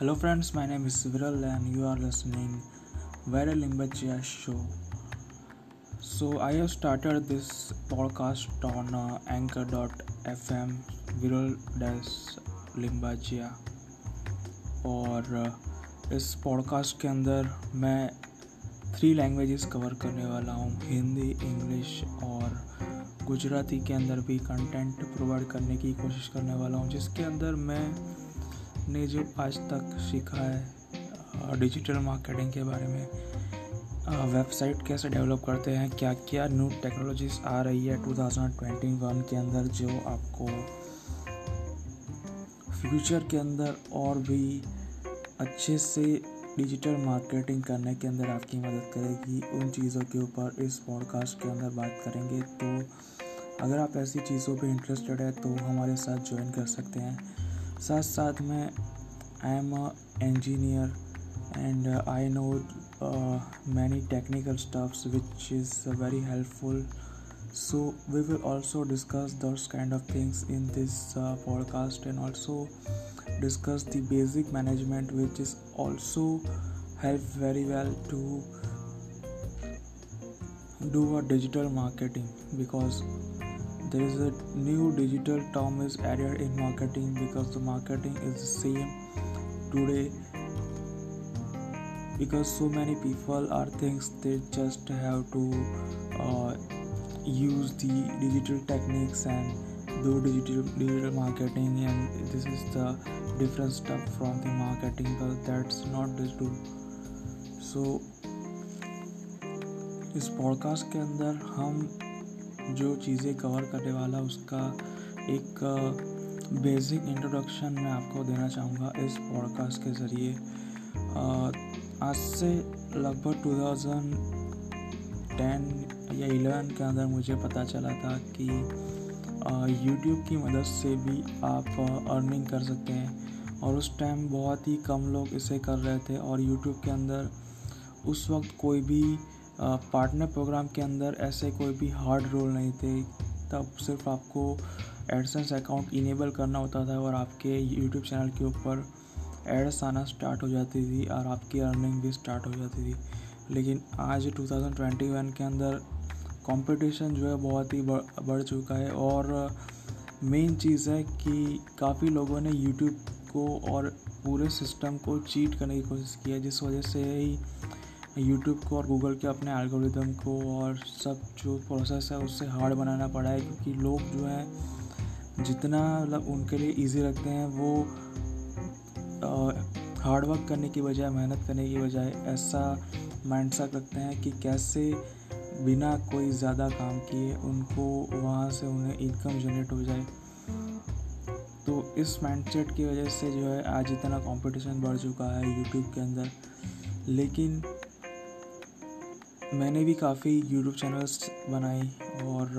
Hello friends my name is Viral and you are listening Viral Imbachia show so I have started this podcast on Anchor dot F M Viral dash Limbachia और uh, इस podcast के अंदर मैं three languages cover करने वाला हूँ, Hindi English और गुजराती के अंदर भी कंटेंट प्रोवाइड करने की कोशिश करने वाला हूँ, जिसके अंदर मैं ने जो आज तक सीखा है डिजिटल मार्केटिंग के बारे में वेबसाइट कैसे डेवलप करते हैं क्या क्या न्यू टेक्नोलॉजीज़ आ रही है 2021 के अंदर जो आपको फ्यूचर के अंदर और भी अच्छे से डिजिटल मार्केटिंग करने के अंदर आपकी मदद करेगी। उन चीज़ों के ऊपर इस पॉडकास्ट के अंदर बात करेंगे। तो अगर आप ऐसी चीज़ों पे इंटरेस्टेड है तो हमारे साथ ज्वाइन कर सकते हैं। साथ साथ में I am a engineer and I know many technical stuffs which is very helpful so we will also discuss those kind of things in this uh, podcast and also discuss the basic management which is also help very well to do a digital marketing because there is a new digital term is added in marketing because the marketing is the same today because so many people are things they just have to uh, use the digital techniques and do digital digital marketing and this is the different stuff from the marketing but that's not the true so इस podcast के अंदर हम जो चीज़ें cover करने वाला उसका एक बेसिक इंट्रोडक्शन मैं आपको देना चाहूँगा इस पॉडकास्ट के ज़रिए। आज से लगभग 2010 या 11 के अंदर मुझे पता चला था कि यूट्यूब की मदद से भी आप अर्निंग कर सकते हैं। और उस टाइम बहुत ही कम लोग इसे कर रहे थे और यूट्यूब के अंदर उस वक्त कोई भी पार्टनर प्रोग्राम के अंदर ऐसे कोई भी हार्ड रोल नहीं थे। तब सिर्फ़ आपको एडसेंस अकाउंट इनेबल करना होता था और आपके यूट्यूब चैनल के ऊपर एड्स आना स्टार्ट हो जाती थी और आपकी अर्निंग भी स्टार्ट हो जाती थी। लेकिन आज 2021 के अंदर कंपटीशन जो है बहुत ही बढ़ चुका है और मेन चीज़ है कि काफ़ी लोगों ने यूट्यूब को और पूरे सिस्टम को चीट करने की कोशिश की है, जिस वजह से ही यूट्यूब को और गूगल के अपने एल्गोरिदम को और सब जो प्रोसेस है, उससे हार्ड बनाना पड़ा है क्योंकि लोग जो है, जितना मतलब उनके लिए इजी रखते हैं, वो हार्ड वर्क करने की बजाय, मेहनत करने की बजाय ऐसा माइंड सेट रखते हैं कि कैसे बिना कोई ज़्यादा काम किए उनको वहाँ से उन्हें इनकम जनरेट हो जाए। तो इस माइंडसेट की वजह से जो है, आज इतना कंपटीशन बढ़ चुका है यूट्यूब के अंदर। लेकिन मैंने भी काफ़ी यूट्यूब चैनल्स बनाई और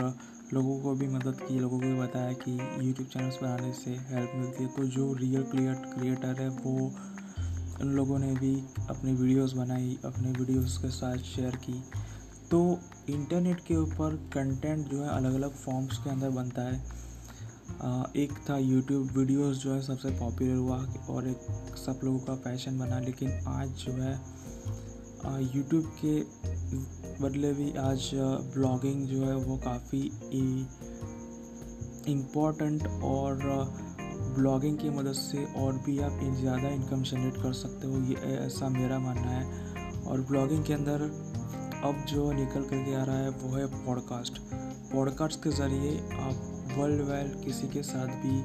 लोगों को भी मदद की, लोगों को भी बताया कि यूट्यूब चैनल्स बनाने से हेल्प मिलती है। तो जो रियल क्रिएट क्रिएटर है, वो उन लोगों ने भी अपनी वीडियोस बनाई, अपने वीडियोस के साथ शेयर की। तो इंटरनेट के ऊपर कंटेंट जो है अलग अलग फॉर्म्स के अंदर बनता है। एक था यूट्यूब वीडियोस जो है सबसे पॉपुलर हुआ और एक सब लोगों का पैशन बना, लेकिन आज जो है यूट्यूब के बदले भी आज ब्लॉगिंग जो है वो काफ़ी इम्पोर्टेंट और ब्लॉगिंग की मदद से और भी आप ज़्यादा इनकम जनरेट कर सकते हो, ये ऐसा मेरा मानना है। और ब्लॉगिंग के अंदर अब जो निकल कर के आ रहा है वो है पॉडकास्ट पॉडकास्ट के ज़रिए आप वर्ल्ड वाइड किसी के साथ भी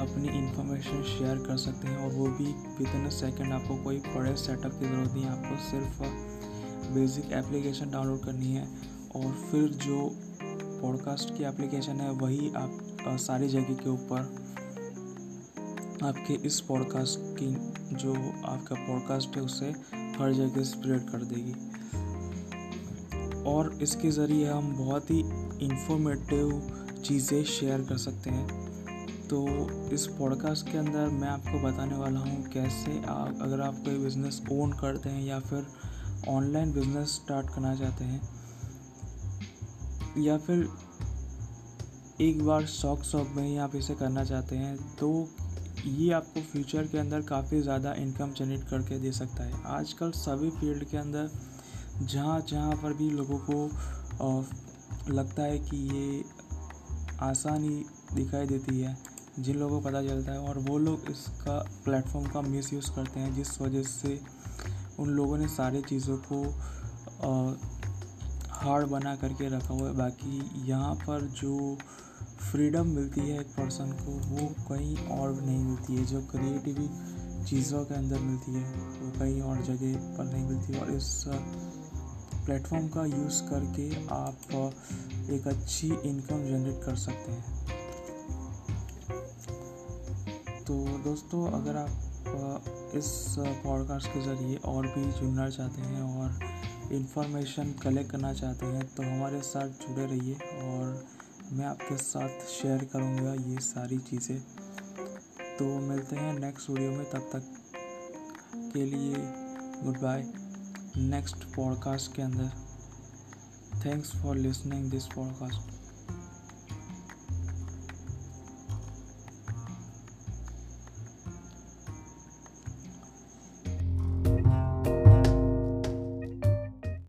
अपनी इंफॉर्मेशन शेयर कर सकते हैं और वो भी विद इन अ सेकेंड आपको कोई बड़े सेटअप की ज़रूरत नहीं है, आपको सिर्फ़ बेसिक एप्लीकेशन डाउनलोड करनी है और फिर जो पॉडकास्ट की एप्लीकेशन है, वही आप सारी जगह के ऊपर आपके इस पॉडकास्ट की, जो आपका पॉडकास्ट है, उसे हर जगह स्प्रेड कर देगी। और इसके ज़रिए हम बहुत ही इंफॉर्मेटिव चीज़ें शेयर कर सकते हैं। तो इस पॉडकास्ट के अंदर मैं आपको बताने वाला हूँ, कैसे आप, अगर आप कोई बिज़नेस ओन करते हैं या फिर ऑनलाइन बिज़नेस स्टार्ट करना चाहते हैं, या फिर एक बार शौक शौक में ही आप इसे करना चाहते हैं तो ये आपको फ्यूचर के अंदर काफ़ी ज़्यादा इनकम जनरेट करके दे सकता है। आजकल सभी फ़ील्ड के अंदर जहाँ जहाँ पर भी लोगों को लगता है कि ये आसानी दिखाई देती है, जिन लोगों को पता चलता है, और वो लोग इसका प्लेटफॉर्म का मिस यूज़ करते हैं, जिस वजह से उन लोगों ने सारी चीज़ों को हार्ड बना करके रखा हुआ है। बाकी यहाँ पर जो फ्रीडम मिलती है एक पर्सन को, वो कहीं और नहीं मिलती है। जो क्रिएटिव चीज़ों के अंदर मिलती है, वो कहीं और जगह पर नहीं मिलती। और इस प्लेटफॉर्म का यूज़ करके आप एक अच्छी इनकम जनरेट कर सकते हैं। तो दोस्तों, अगर इस पॉडकास्ट के ज़रिए और भी जुड़ना चाहते हैं और इन्फॉर्मेशन कलेक्ट करना चाहते हैं तो हमारे साथ जुड़े रहिए और मैं आपके साथ शेयर करूँगा ये सारी चीज़ें। तो मिलते हैं नेक्स्ट वीडियो में, तब तक के लिए गुड बाय नेक्स्ट पॉडकास्ट के अंदर। Thanks for listening this podcast